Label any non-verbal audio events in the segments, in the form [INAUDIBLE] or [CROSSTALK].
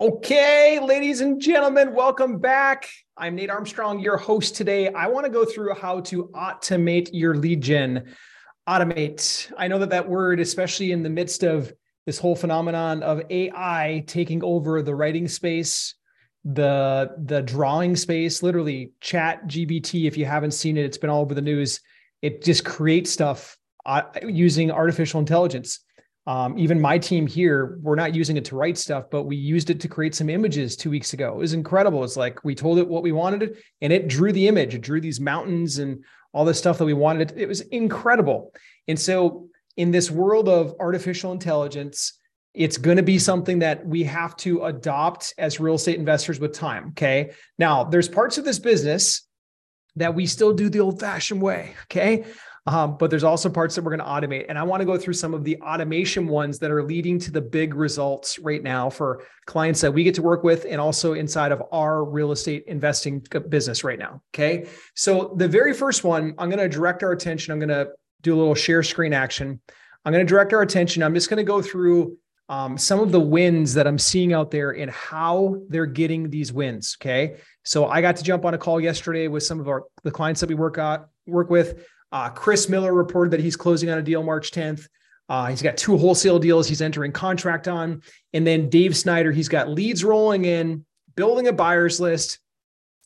Okay, ladies and gentlemen, welcome back. I'm Nate Armstrong, your host today. I want to go through how to automate your lead gen. Automate. I know that that word, especially in the midst of this whole phenomenon of AI taking over the writing space, the the drawing space, literally ChatGPT. If you haven't seen it, it's been all over the news. It just creates stuff uh, using artificial intelligence. Um, even my team here, we're not using it to write stuff, but we used it to create some images two weeks ago. It was incredible. It's like we told it what we wanted, it, and it drew the image. It drew these mountains and all the stuff that we wanted. It was incredible. And so, in this world of artificial intelligence, it's going to be something that we have to adopt as real estate investors with time. Okay. Now, there's parts of this business that we still do the old fashioned way. Okay. Um, but there's also parts that we're going to automate. And I want to go through some of the automation ones that are leading to the big results right now for clients that we get to work with and also inside of our real estate investing business right now. Okay. So the very first one, I'm going to direct our attention. I'm going to do a little share screen action. I'm going to direct our attention. I'm just going to go through um, some of the wins that I'm seeing out there and how they're getting these wins. Okay. So I got to jump on a call yesterday with some of our the clients that we work out work with. Uh, Chris Miller reported that he's closing on a deal March 10th. Uh, he's got two wholesale deals he's entering contract on. And then Dave Snyder, he's got leads rolling in, building a buyer's list.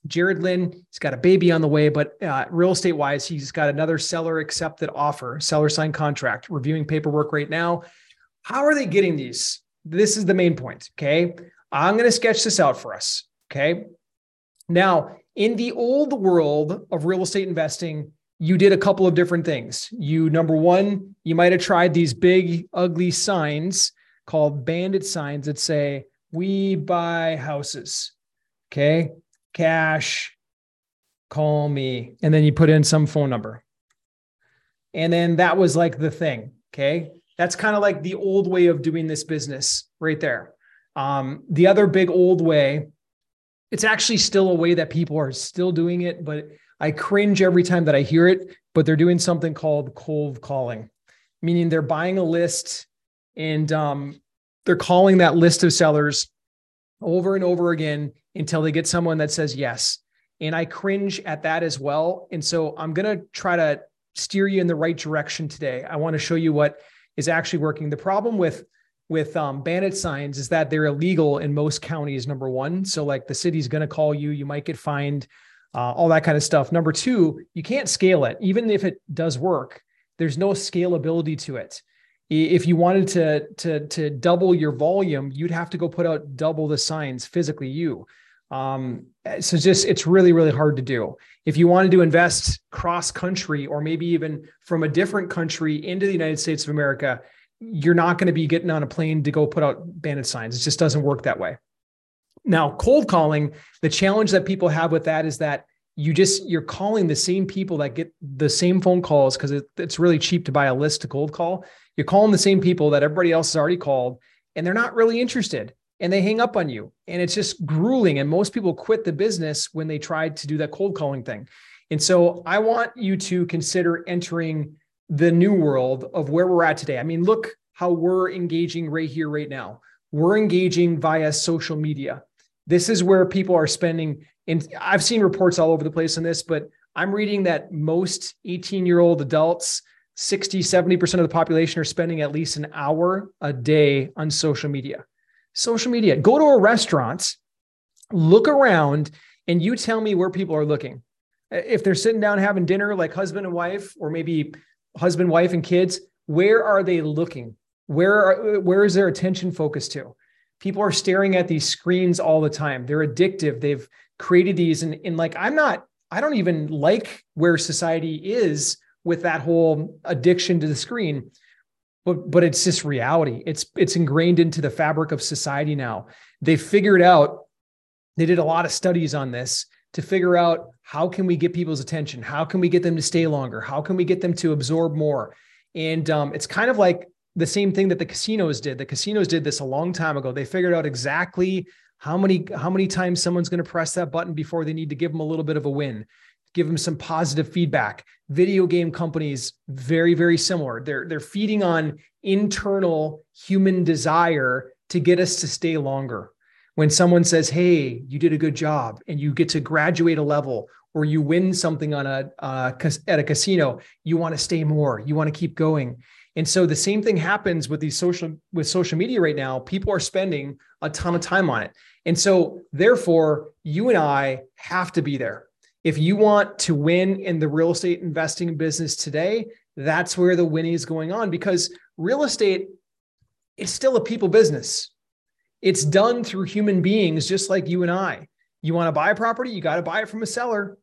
Jared Lynn, he's got a baby on the way, but uh, real estate wise, he's got another seller accepted offer, seller signed contract, reviewing paperwork right now. How are they getting these? This is the main point. Okay. I'm going to sketch this out for us. Okay. Now, in the old world of real estate investing, you did a couple of different things. You, number one, you might have tried these big, ugly signs called bandit signs that say, We buy houses. Okay. Cash, call me. And then you put in some phone number. And then that was like the thing. Okay. That's kind of like the old way of doing this business right there. Um, the other big old way, it's actually still a way that people are still doing it, but I cringe every time that I hear it, but they're doing something called cold calling, meaning they're buying a list and um, they're calling that list of sellers over and over again until they get someone that says yes. And I cringe at that as well. And so I'm going to try to steer you in the right direction today. I want to show you what is actually working. The problem with with um, bandit signs is that they're illegal in most counties. Number one, so like the city's going to call you, you might get fined uh, all that kind of stuff. Number two, you can't scale it. Even if it does work, there's no scalability to it. If you wanted to, to, to double your volume, you'd have to go put out double the signs physically, you. Um, so just it's really, really hard to do. If you wanted to invest cross country or maybe even from a different country into the United States of America, you're not going to be getting on a plane to go put out bandit signs. It just doesn't work that way. Now, cold calling, the challenge that people have with that is that you just you're calling the same people that get the same phone calls because it, it's really cheap to buy a list to cold call. You're calling the same people that everybody else has already called, and they're not really interested, and they hang up on you, and it's just grueling. And most people quit the business when they tried to do that cold calling thing. And so, I want you to consider entering the new world of where we're at today. I mean, look how we're engaging right here, right now. We're engaging via social media this is where people are spending and i've seen reports all over the place on this but i'm reading that most 18 year old adults 60 70% of the population are spending at least an hour a day on social media. Social media go to a restaurant look around and you tell me where people are looking. If they're sitting down having dinner like husband and wife or maybe husband wife and kids where are they looking? Where are, where is their attention focused to people are staring at these screens all the time. They're addictive. They've created these and, and like I'm not, I don't even like where society is with that whole addiction to the screen. But but it's just reality. It's it's ingrained into the fabric of society now. They figured out, they did a lot of studies on this to figure out how can we get people's attention? How can we get them to stay longer? How can we get them to absorb more? And um, it's kind of like the same thing that the casinos did. The casinos did this a long time ago. They figured out exactly how many how many times someone's going to press that button before they need to give them a little bit of a win, give them some positive feedback. Video game companies very very similar. They're they're feeding on internal human desire to get us to stay longer. when someone says, Hey, you did a good job and you get to graduate a level or you win something on a uh, at a casino, you want to stay more, you want to keep going. And so the same thing happens with these social with social media right now. People are spending a ton of time on it. And so therefore, you and I have to be there. If you want to win in the real estate investing business today, that's where the winning is going on because real estate it's still a people business. It's done through human beings just like you and I. You want to buy a property, you got to buy it from a seller.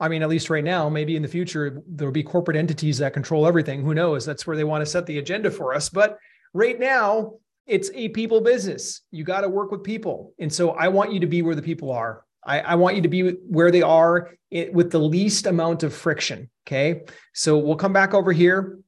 I mean, at least right now, maybe in the future, there'll be corporate entities that control everything. Who knows? That's where they want to set the agenda for us. But right now, it's a people business. You got to work with people. And so I want you to be where the people are. I, I want you to be where they are with the least amount of friction. Okay. So we'll come back over here.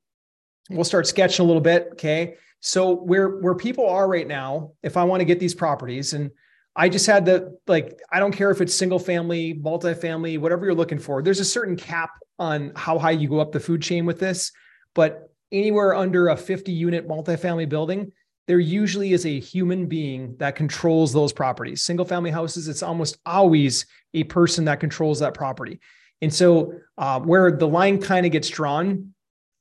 We'll start sketching a little bit. Okay. So where where people are right now, if I want to get these properties, and I just had the like, I don't care if it's single family, multifamily, whatever you're looking for. There's a certain cap on how high you go up the food chain with this, but anywhere under a 50 unit multifamily building, there usually is a human being that controls those properties. Single family houses, it's almost always a person that controls that property. And so, uh, where the line kind of gets drawn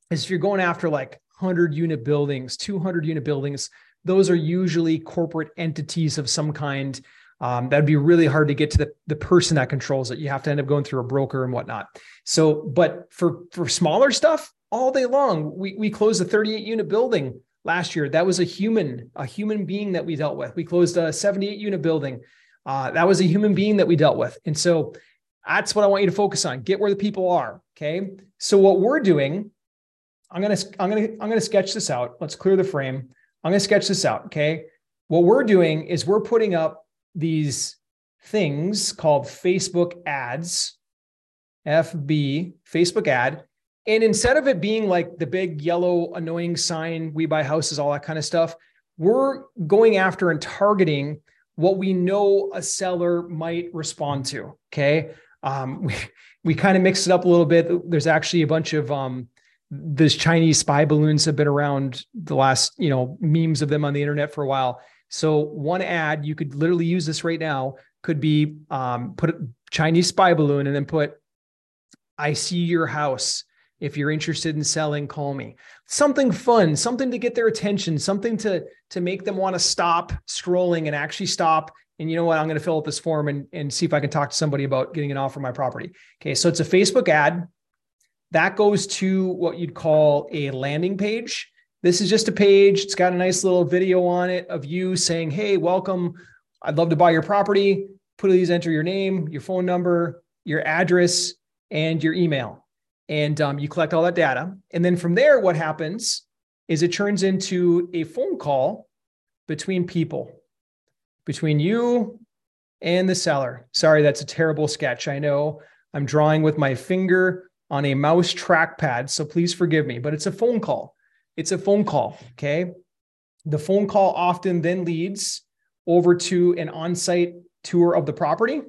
is if you're going after like 100 unit buildings, 200 unit buildings, those are usually corporate entities of some kind. Um, that'd be really hard to get to the, the person that controls it. You have to end up going through a broker and whatnot. So, but for for smaller stuff, all day long, we we closed a 38 unit building last year. That was a human, a human being that we dealt with. We closed a 78 unit building. Uh, that was a human being that we dealt with. And so that's what I want you to focus on. Get where the people are. Okay. So what we're doing, I'm gonna I'm gonna I'm gonna sketch this out. Let's clear the frame. I'm going to sketch this out. Okay. What we're doing is we're putting up these things called Facebook ads, FB, Facebook ad. And instead of it being like the big yellow annoying sign, we buy houses, all that kind of stuff, we're going after and targeting what we know a seller might respond to. Okay. Um, [LAUGHS] we, we kind of mix it up a little bit. There's actually a bunch of um, those Chinese spy balloons have been around the last, you know, memes of them on the internet for a while. So one ad, you could literally use this right now, could be um, put a Chinese spy balloon and then put, I see your house. If you're interested in selling, call me. Something fun, something to get their attention, something to to make them want to stop scrolling and actually stop. And you know what? I'm going to fill out this form and, and see if I can talk to somebody about getting an offer on my property. Okay, so it's a Facebook ad that goes to what you'd call a landing page. This is just a page. It's got a nice little video on it of you saying, Hey, welcome. I'd love to buy your property. Please enter your name, your phone number, your address, and your email. And um, you collect all that data. And then from there, what happens is it turns into a phone call between people, between you and the seller. Sorry, that's a terrible sketch. I know I'm drawing with my finger on a mouse trackpad. So please forgive me, but it's a phone call. It's a phone call. Okay. The phone call often then leads over to an on site tour of the property.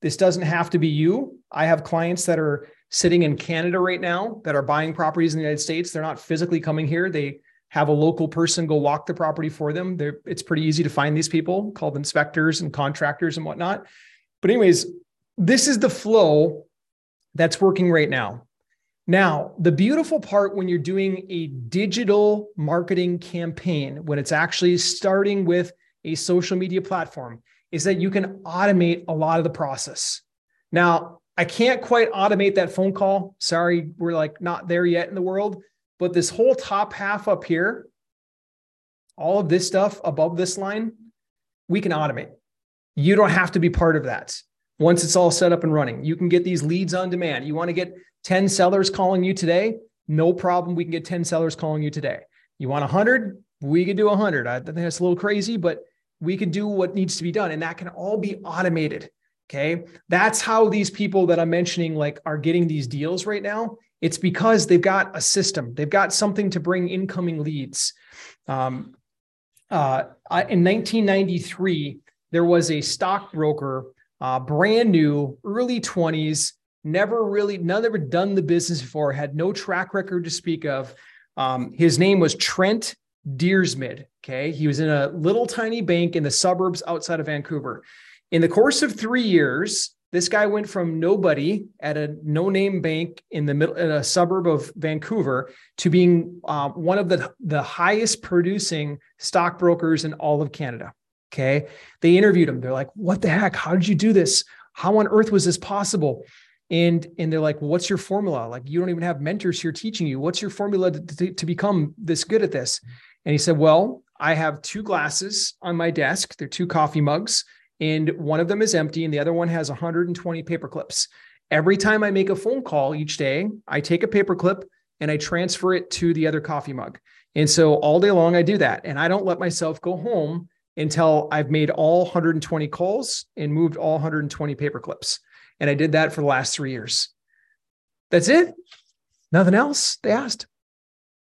This doesn't have to be you. I have clients that are sitting in Canada right now that are buying properties in the United States. They're not physically coming here. They have a local person go walk the property for them. They're, it's pretty easy to find these people called inspectors and contractors and whatnot. But, anyways, this is the flow that's working right now. Now, the beautiful part when you're doing a digital marketing campaign, when it's actually starting with a social media platform, is that you can automate a lot of the process. Now, I can't quite automate that phone call. Sorry, we're like not there yet in the world, but this whole top half up here, all of this stuff above this line, we can automate. You don't have to be part of that once it's all set up and running. You can get these leads on demand. You want to get 10 sellers calling you today? No problem. We can get 10 sellers calling you today. You want 100? We could do 100. I think that's a little crazy, but we can do what needs to be done. And that can all be automated. Okay. That's how these people that I'm mentioning like are getting these deals right now. It's because they've got a system, they've got something to bring incoming leads. Um, uh, in 1993, there was a stockbroker uh, brand new, early 20s, never really, none ever done the business before, had no track record to speak of. Um, his name was Trent Dyrsmid. Okay. He was in a little tiny bank in the suburbs outside of Vancouver. In the course of three years, this guy went from nobody at a no-name bank in the middle, in a suburb of Vancouver, to being um, one of the the highest producing stockbrokers in all of Canada. Okay, they interviewed him. They're like, "What the heck? How did you do this? How on earth was this possible?" And and they're like, "What's your formula? Like, you don't even have mentors here teaching you. What's your formula to, to, to become this good at this?" And he said, "Well, I have two glasses on my desk. They're two coffee mugs." and one of them is empty and the other one has 120 paper clips. Every time I make a phone call each day, I take a paper clip and I transfer it to the other coffee mug. And so all day long, I do that. And I don't let myself go home until I've made all 120 calls and moved all 120 paper clips. And I did that for the last three years. That's it. Nothing else, they asked.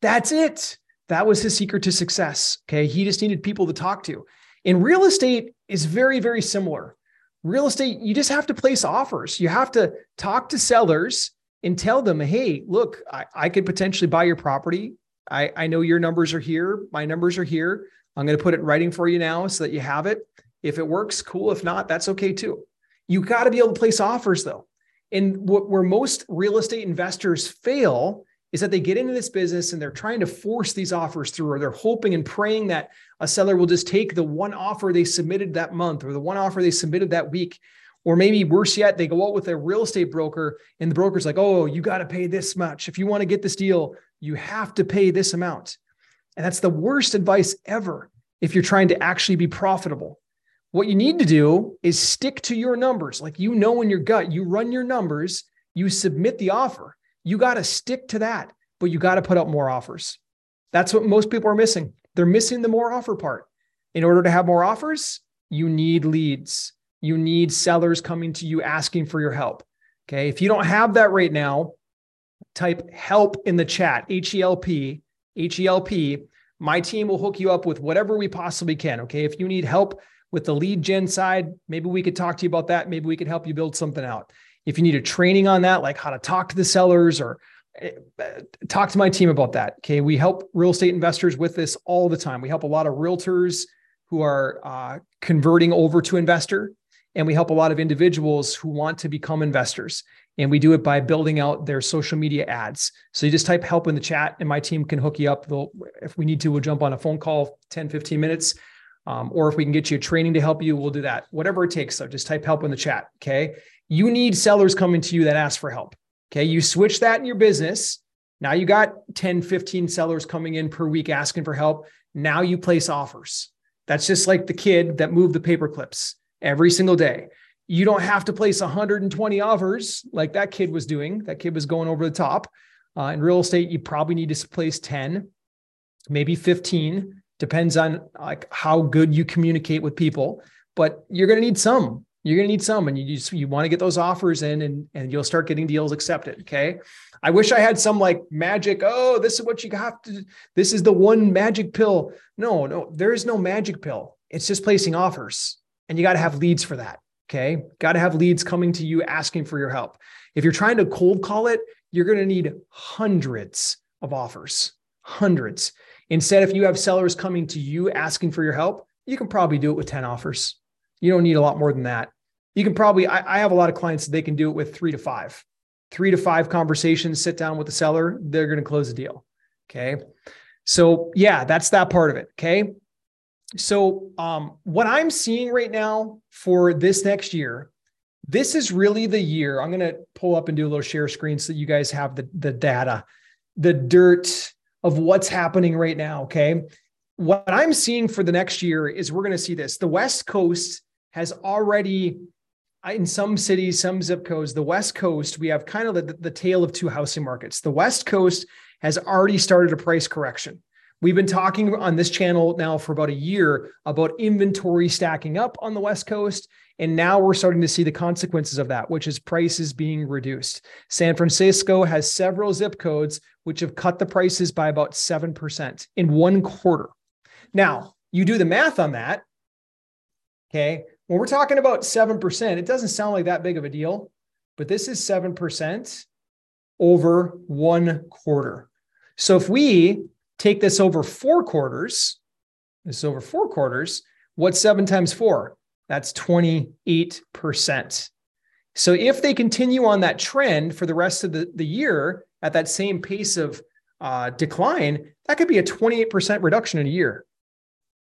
That's it. That was his secret to success. Okay. He just needed people to talk to. In real estate is very, very similar. Real estate, you just have to place offers. You have to talk to sellers and tell them, hey, look, I, I could potentially buy your property. I, I know your numbers are here. My numbers are here. I'm going to put it in writing for you now so that you have it. If it works, cool. If not, that's okay too. You got to be able to place offers though. And what, where most real estate investors fail is that they get into this business and they're trying to force these offers through, or they're hoping and praying that a seller will just take the one offer they submitted that month or the one offer they submitted that week. Or maybe worse yet, they go out with a real estate broker and the broker's like, oh, you got to pay this much. If you want to get this deal, you have to pay this amount. And that's the worst advice ever if you're trying to actually be profitable. What you need to do is stick to your numbers. Like you know in your gut, you run your numbers, you submit the offer. You got to stick to that, but you got to put out more offers. That's what most people are missing. They're missing the more offer part. In order to have more offers, you need leads. You need sellers coming to you asking for your help. Okay. If you don't have that right now, type help in the chat, H E L P, H E L P. My team will hook you up with whatever we possibly can. Okay. If you need help with the lead gen side, maybe we could talk to you about that. Maybe we could help you build something out. If you need a training on that, like how to talk to the sellers or eh, talk to my team about that. Okay. We help real estate investors with this all the time. We help a lot of realtors who are uh, converting over to investor, and we help a lot of individuals who want to become investors. And we do it by building out their social media ads. So you just type help in the chat, and my team can hook you up. They'll, if we need to, we'll jump on a phone call 10, 15 minutes. Um, or if we can get you a training to help you, we'll do that. Whatever it takes. So just type help in the chat. Okay you need sellers coming to you that ask for help. Okay. You switch that in your business. Now you got 10, 15 sellers coming in per week asking for help. Now you place offers. That's just like the kid that moved the paper clips every single day. You don't have to place 120 offers like that kid was doing. That kid was going over the top. Uh, in real estate, you probably need to place 10, maybe 15. Depends on like how good you communicate with people, but you're going to need some you're going to need some and you just you want to get those offers in and and you'll start getting deals accepted okay i wish i had some like magic oh this is what you have to this is the one magic pill no no there is no magic pill it's just placing offers and you got to have leads for that okay got to have leads coming to you asking for your help if you're trying to cold call it you're going to need hundreds of offers hundreds instead if you have sellers coming to you asking for your help you can probably do it with 10 offers you don't need a lot more than that. You can probably, I, I have a lot of clients that they can do it with three to five, three to five conversations, sit down with the seller, they're going to close the deal. Okay. So yeah, that's that part of it. Okay. So um, what I'm seeing right now for this next year, this is really the year. I'm going to pull up and do a little share screen so that you guys have the, the data, the dirt of what's happening right now. Okay. What I'm seeing for the next year is we're going to see this. The West Coast has already in some cities, some zip codes, the West Coast, we have kind of the, the tale of two housing markets. The West Coast has already started a price correction. We've been talking on this channel now for about a year about inventory stacking up on the West Coast. And now we're starting to see the consequences of that, which is prices being reduced. San Francisco has several zip codes which have cut the prices by about 7% in one quarter. Now, you do the math on that. Okay. When we're talking about 7%, it doesn't sound like that big of a deal, but this is 7% over one quarter. So if we Take this over four quarters. This is over four quarters. What's seven times four? That's 28%. So if they continue on that trend for the rest of the, the year at that same pace of uh, decline, that could be a 28% reduction in a year.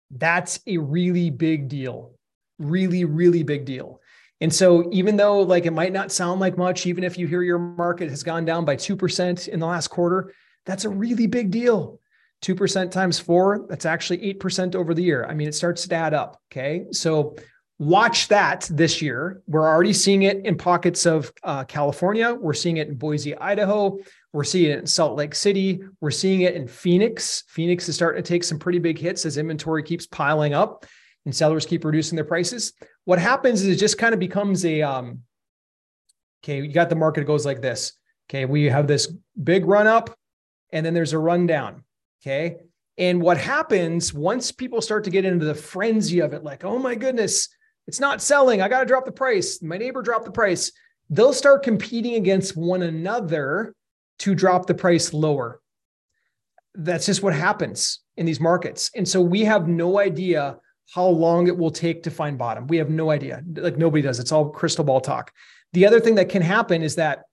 That's a really big deal. Really, really big deal. And so even though like it might not sound like much, even if you hear your market has gone down by 2% in the last quarter, that's a really big deal. 2% times four, that's actually 8% over the year. I mean, it starts to add up. Okay. So watch that this year. We're already seeing it in pockets of uh, California. We're seeing it in Boise, Idaho. We're seeing it in Salt Lake City. We're seeing it in Phoenix. Phoenix is starting to take some pretty big hits as inventory keeps piling up and sellers keep reducing their prices. What happens is it just kind of becomes a um, okay, you got the market goes like this. Okay, we have this big run up and then there's a run down. Okay. And what happens once people start to get into the frenzy of it, like, oh my goodness, it's not selling. I got to drop the price. My neighbor dropped the price. They'll start competing against one another to drop the price lower. That's just what happens in these markets. And so we have no idea how long it will take to find bottom. We have no idea. Like nobody does. It's all crystal ball talk. The other thing that can happen is that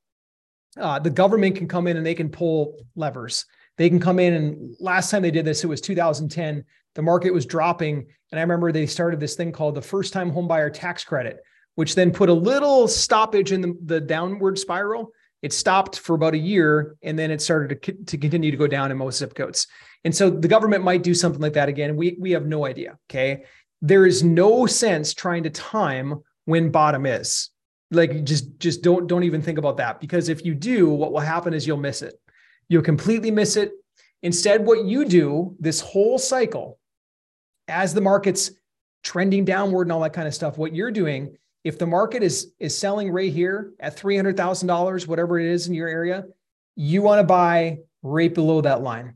uh, the government can come in and they can pull levers. They can come in and last time they did this, it was 2010 the market was dropping. And I remember they started this thing called the first time homebuyer tax credit, which then put a little stoppage in the, the downward spiral. It stopped for about a year and then it started to, to continue to go down in most zip codes. And so the government might do something like that again. We, we have no idea. Okay. There is no sense trying to time when bottom is like just just don't don't even think about that because if you do what will happen is you'll miss it you'll completely miss it instead what you do this whole cycle as the market's trending downward and all that kind of stuff, what you're doing, if the market is is selling right here at $300,000, whatever it is in your area, you want to buy right below that line.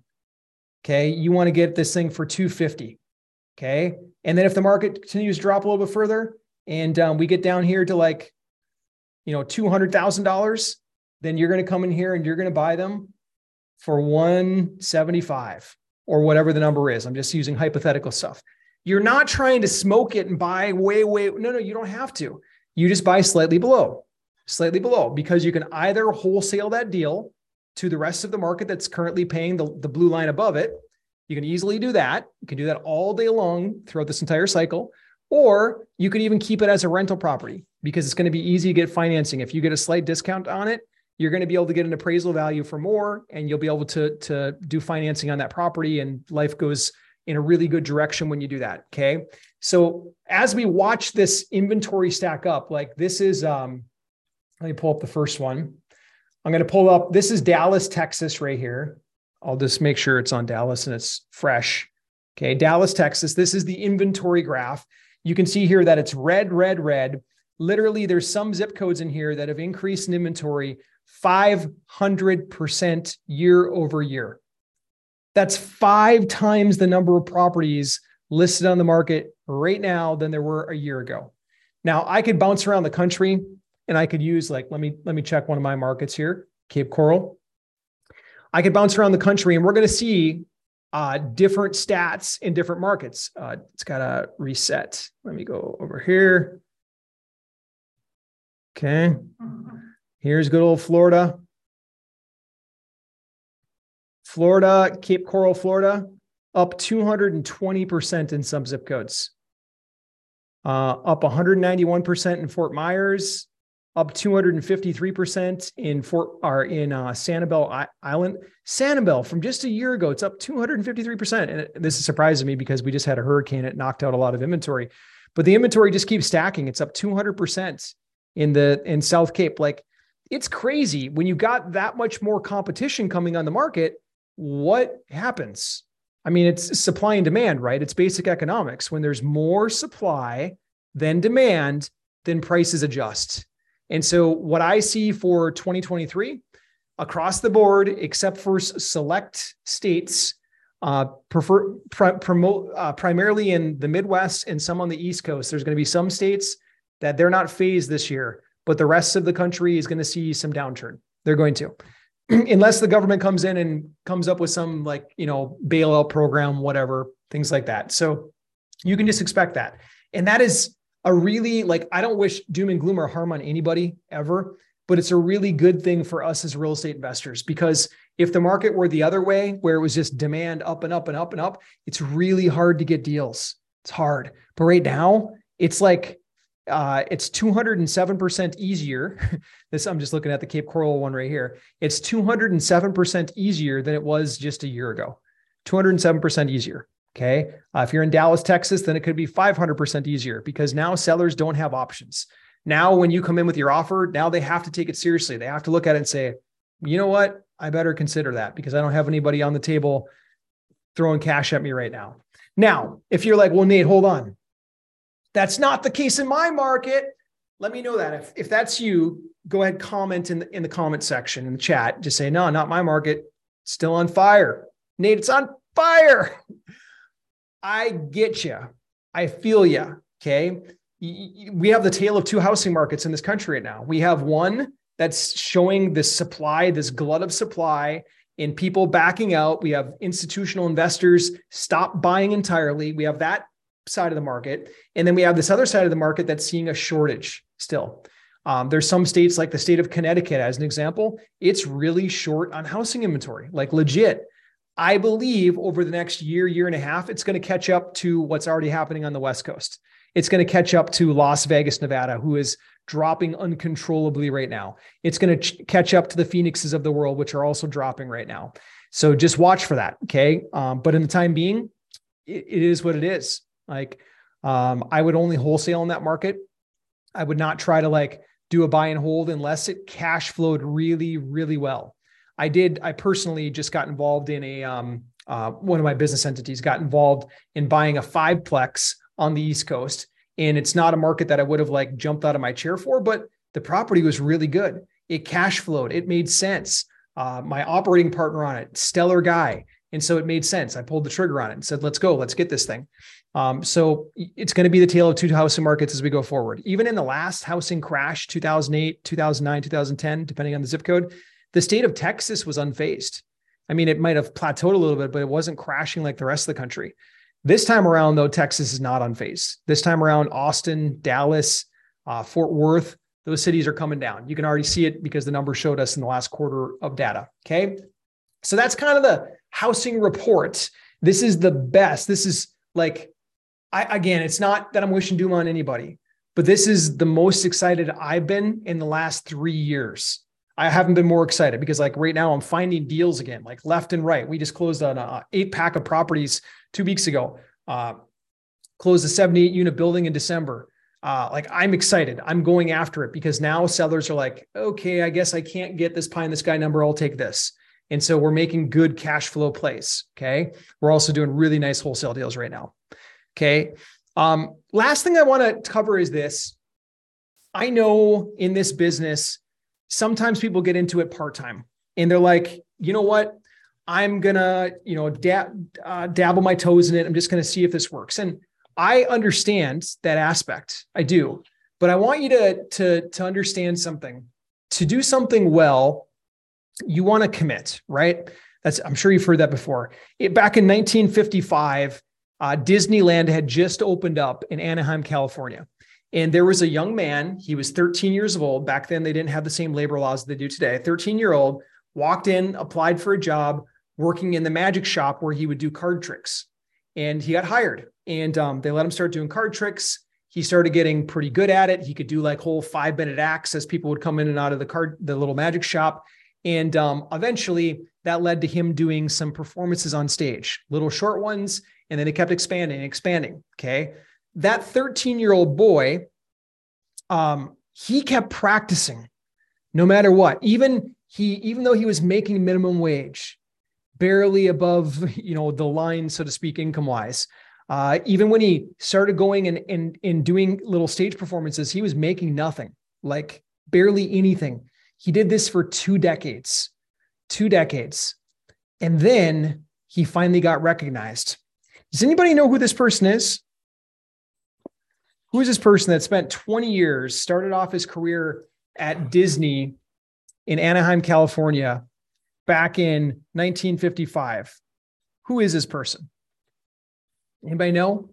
Okay? You want to get this thing for 250. Okay? And then if the market continues to drop a little bit further and um, we get down here to like you know $200,000, then you're going to come in here and you're going to buy them for 175 or whatever the number is. I'm just using hypothetical stuff. You're not trying to smoke it and buy way, way. No, no, you don't have to. You just buy slightly below, slightly below, because you can either wholesale that deal to the rest of the market that's currently paying the, the blue line above it. You can easily do that. You can do that all day long throughout this entire cycle. Or you could even keep it as a rental property because it's going to be easy to get financing. If you get a slight discount on it, you're going to be able to get an appraisal value for more and you'll be able to to do financing on that property and life goes in a really good direction when you do that okay? So as we watch this inventory stack up like this is um let me pull up the first one. I'm going to pull up this is dallas texas right here. I'll just make sure it's on dallas and it's fresh. Okay dallas texas this is the inventory graph. You can see here that it's red red red. Literally there's some zip codes in here that have increased in inventory 500% year over year. That's five times the number of properties listed on the market right now than there were a year ago. Now, I could bounce around the country and I could use like let me let me check one of my markets here, Cape Coral. I could bounce around the country and we're going to see uh, different stats in different markets. Uh, it's got to reset. Let me go over here. Okay. Here's good old Florida. Florida, Cape Coral, Florida, up 220% in some zip codes. Uh, up 191% in Fort Myers, up 253% in Fort or in uh, Sanibel Island. Sanibel from just a year ago, it's up 253%. And this is surprising me because we just had a hurricane. It knocked out a lot of inventory, but the inventory just keeps stacking. It's up 200% in the in South Cape. Like it's crazy when you got that much more competition coming on the market. What happens? I mean, it's supply and demand, right? It's basic economics. When there's more supply than demand, then prices adjust. And so, what I see for 2023 across the board, except for select states, uh, prefer pr- promote uh, primarily in the Midwest and some on the East Coast. There's going to be some states that they're not phased this year but the rest of the country is going to see some downturn. They're going to. [CLEARS THROAT] unless the government comes in and comes up with some like, you know, bailout program, whatever, things like that. So you can just expect that. And that is a really like, I don't wish doom and gloom or harm on anybody ever, but it's a really good thing for us as real estate investors because if the market were the other way, where it was just demand up and up and up and up, it's really hard to get deals. It's hard. But right now, it's like uh, it's 207% easier. [LAUGHS] this I'm just looking at the Cape Coral one right here. It's 207% easier than it was just a year ago. 207% easier. Okay. Uh, if you're in Dallas, Texas, then it could be 500% easier because now sellers don't have options. Now, when you come in with your offer, now they have to take it seriously. They have to look at it and say, you know what? I better consider that because I don't have anybody on the table throwing cash at me right now. Now, if you're like, well, Nate, hold on. That's not the case in my market. Let me know that. If, if that's you, go ahead, comment in the, in the comment section in the chat. Just say, no, not my market. Still on fire. Nate, it's on fire. [LAUGHS] I get you. I feel you. Okay. We have the tale of two housing markets in this country right now. We have one that's showing this supply, this glut of supply, and people backing out. We have institutional investors stop buying entirely. We have that side of the market. And then we have this other side of the market that's seeing a shortage still. Um, there's some states like the state of Connecticut, as an example, it's really short on housing inventory, like legit. I believe over the next year, year and a half, it's going to catch up to what's already happening on the West Coast. It's going to catch up to Las Vegas, Nevada, who is dropping uncontrollably right now. It's going to ch- catch up to the Phoenixes of the world, which are also dropping right now. So just watch for that. Okay. Um, but in the time being, it, it is what it is. Like, um, I would only wholesale in that market. I would not try to like do a buy and hold unless it cash flowed really, really well. I did. I personally just got involved in a um, uh, one of my business entities got involved in buying a fiveplex on the East Coast, and it's not a market that I would have like jumped out of my chair for, but the property was really good. It cash flowed. It made sense. Uh, my operating partner on it, stellar guy, and so it made sense. I pulled the trigger on it and said, "Let's go. Let's get this thing." Um, so it's going to be the tale of two housing markets as we go forward. Even in the last housing crash, 2008, 2009, 2010, depending on the zip code, the state of Texas was unfazed. I mean, it might have plateaued a little bit, but it wasn't crashing like the rest of the country. This time around, though, Texas is not unfazed. This time around, Austin, Dallas, uh, Fort Worth, those cities are coming down. You can already see it because the numbers showed us in the last quarter of data. Okay. So that's kind of the housing report. This is the best. This is like, I, again, it's not that I'm wishing doom on anybody, but this is the most excited I've been in the last three years. I haven't been more excited because like right now I'm finding deals again, like left and right. We just closed on a eight pack of properties two weeks ago. Uh, closed a 78 unit building in December. Uh, like I'm excited. I'm going after it because now sellers are like, okay, I guess I can't get this pie in the sky number. I'll take this. And so we're making good cash flow plays. Okay. We're also doing really nice wholesale deals right now. Okay. Um, last thing I want to cover is this. I know in this business, sometimes people get into it part time and they're like, you know what? I'm gonna, you know, dab, uh, dabble my toes in it. I'm just gonna see if this works. And I understand that aspect. I do, but I want you to to to understand something. To do something well, you want to commit, right? That's I'm sure you've heard that before. It, back in 1955, uh, Disneyland had just opened up in Anaheim, California. And there was a young man, he was 13 years old. Back then, they didn't have the same labor laws they do today. 13 year old walked in, applied for a job working in the magic shop where he would do card tricks. And he got hired and um, they let him start doing card tricks. He started getting pretty good at it. He could do like whole five minute acts as people would come in and out of the card, the little magic shop. And um, eventually that led to him doing some performances on stage, little short ones. And then it kept expanding and expanding. Okay that 13 year old boy, um, he kept practicing no matter what. Even he, even though he was making minimum wage, barely above, [LAUGHS] you know, the line, so to speak, income wise. Uh, even when he started going and, and, and doing little stage performances, he was making nothing, like barely anything. He did this for two decades, two decades. And then he finally got recognized. Does anybody know who this person is? who is this person that spent 20 years, started off his career at Disney in Anaheim, California, back in 1955. Who is this person? Anybody know?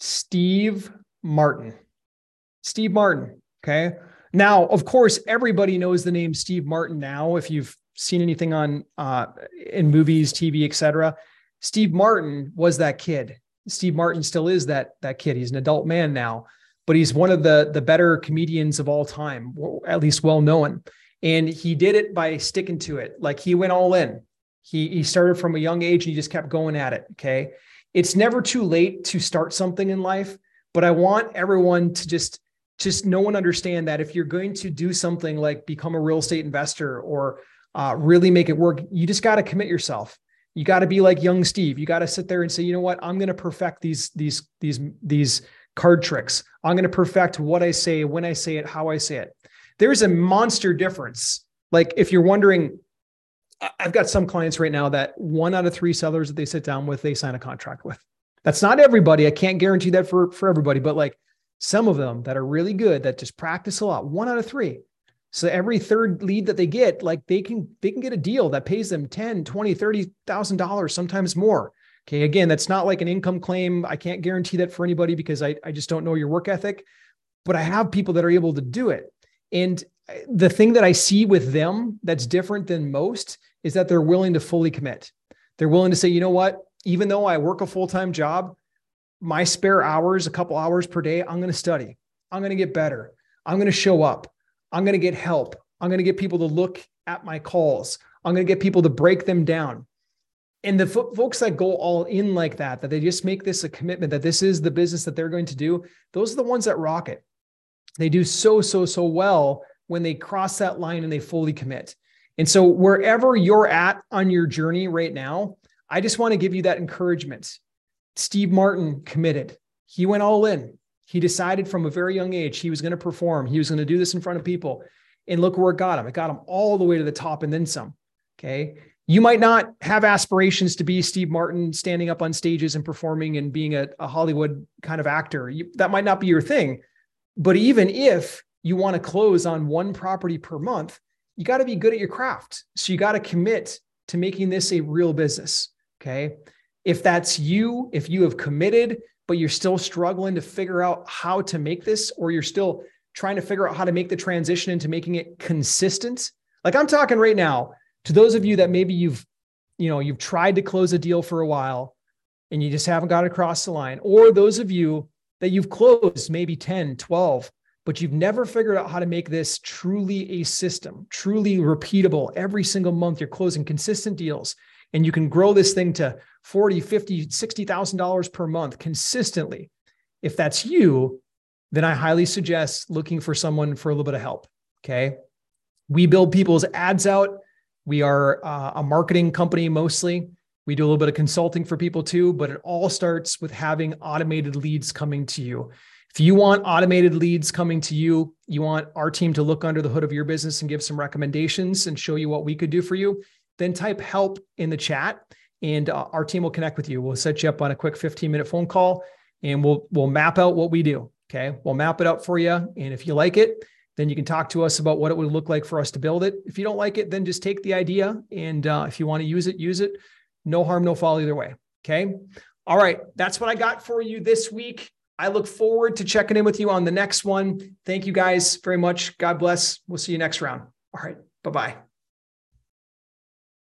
Steve Martin. Steve Martin. Okay. Now, of course, everybody knows the name Steve Martin now. If you've seen anything on uh, in movies, TV, etc., Steve Martin was that kid. Steve Martin still is that that kid. He's an adult man now, but he's one of the the better comedians of all time, at least well known. And he did it by sticking to it. Like he went all in. He he started from a young age and he just kept going at it. Okay. It's never too late to start something in life, but I want everyone to just just know and understand that if you're going to do something like become a real estate investor or uh, really make it work, you just got to commit yourself. You got to be like young Steve. You got to sit there and say, you know what, I'm going to perfect these these these these card tricks. I'm going to perfect what I say, when I say it, how I say it. There's a monster difference. Like if you're wondering, I've got some clients right now that one out of three sellers that they sit down with, they sign a contract with. That's not everybody. I can't guarantee that for for everybody, but like some of them that are really good that just practice a lot, one out of three, so every third lead that they get, like they can they can get a deal that pays them 10, 20, 30,000 dollars, sometimes more. Okay, again, that's not like an income claim. I can't guarantee that for anybody because I, I just don't know your work ethic, but I have people that are able to do it. And uh, the thing that I see with them that's different than most is that they're willing to fully commit. They're willing to say, you know what, even though I work a full time job, my spare hours, a couple hours per day, I'm going to study. I'm going to get better. I'm going to show up. I'm going to get help. I'm going to get people to look at my calls. I'm going to get people to break them down. And the fo- folks that go all in like that, that they just make this a commitment that this is the business that they're going to do, those are the ones that rock it. They do so, so, so well when they cross that line and they fully commit. And so, wherever you're at on your journey right now, I just want to give you that encouragement. Steve Martin committed, he went all in. He decided from a very young age he was going to perform. He was going to do this in front of people. And look where it got him. It got him all the way to the top and then some. Okay. You might not have aspirations to be Steve Martin standing up on stages and performing and being a, a Hollywood kind of actor. You, that might not be your thing. But even if you want to close on one property per month, you got to be good at your craft. So you got to commit to making this a real business. Okay. If that's you, if you have committed but you're still struggling to figure out how to make this, or you're still trying to figure out how to make the transition into making it consistent. Like I'm talking right now to those of you that maybe you've, you know, you've tried to close a deal for a while and you just haven't got across the line, or those of you that you've closed maybe 10, 12, but you've never figured out how to make this truly a system, truly repeatable. Every single month, you're closing consistent deals and you can grow this thing to 40, 50, $60,000 per month consistently. If that's you, then I highly suggest looking for someone for a little bit of help. Okay. We build people's ads out. We are uh, a marketing company mostly. We do a little bit of consulting for people too, but it all starts with having automated leads coming to you. If you want automated leads coming to you, you want our team to look under the hood of your business and give some recommendations and show you what we could do for you, then type help in the chat and uh, our team will connect with you. We'll set you up on a quick 15 minute phone call and we'll we'll map out what we do. Okay. We'll map it up for you. And if you like it, then you can talk to us about what it would look like for us to build it. If you don't like it, then just take the idea. And uh, if you want to use it, use it. No harm, no foul either way. Okay. All right. That's what I got for you this week. I look forward to checking in with you on the next one. Thank you guys very much. God bless. We'll see you next round. All right. Bye bye.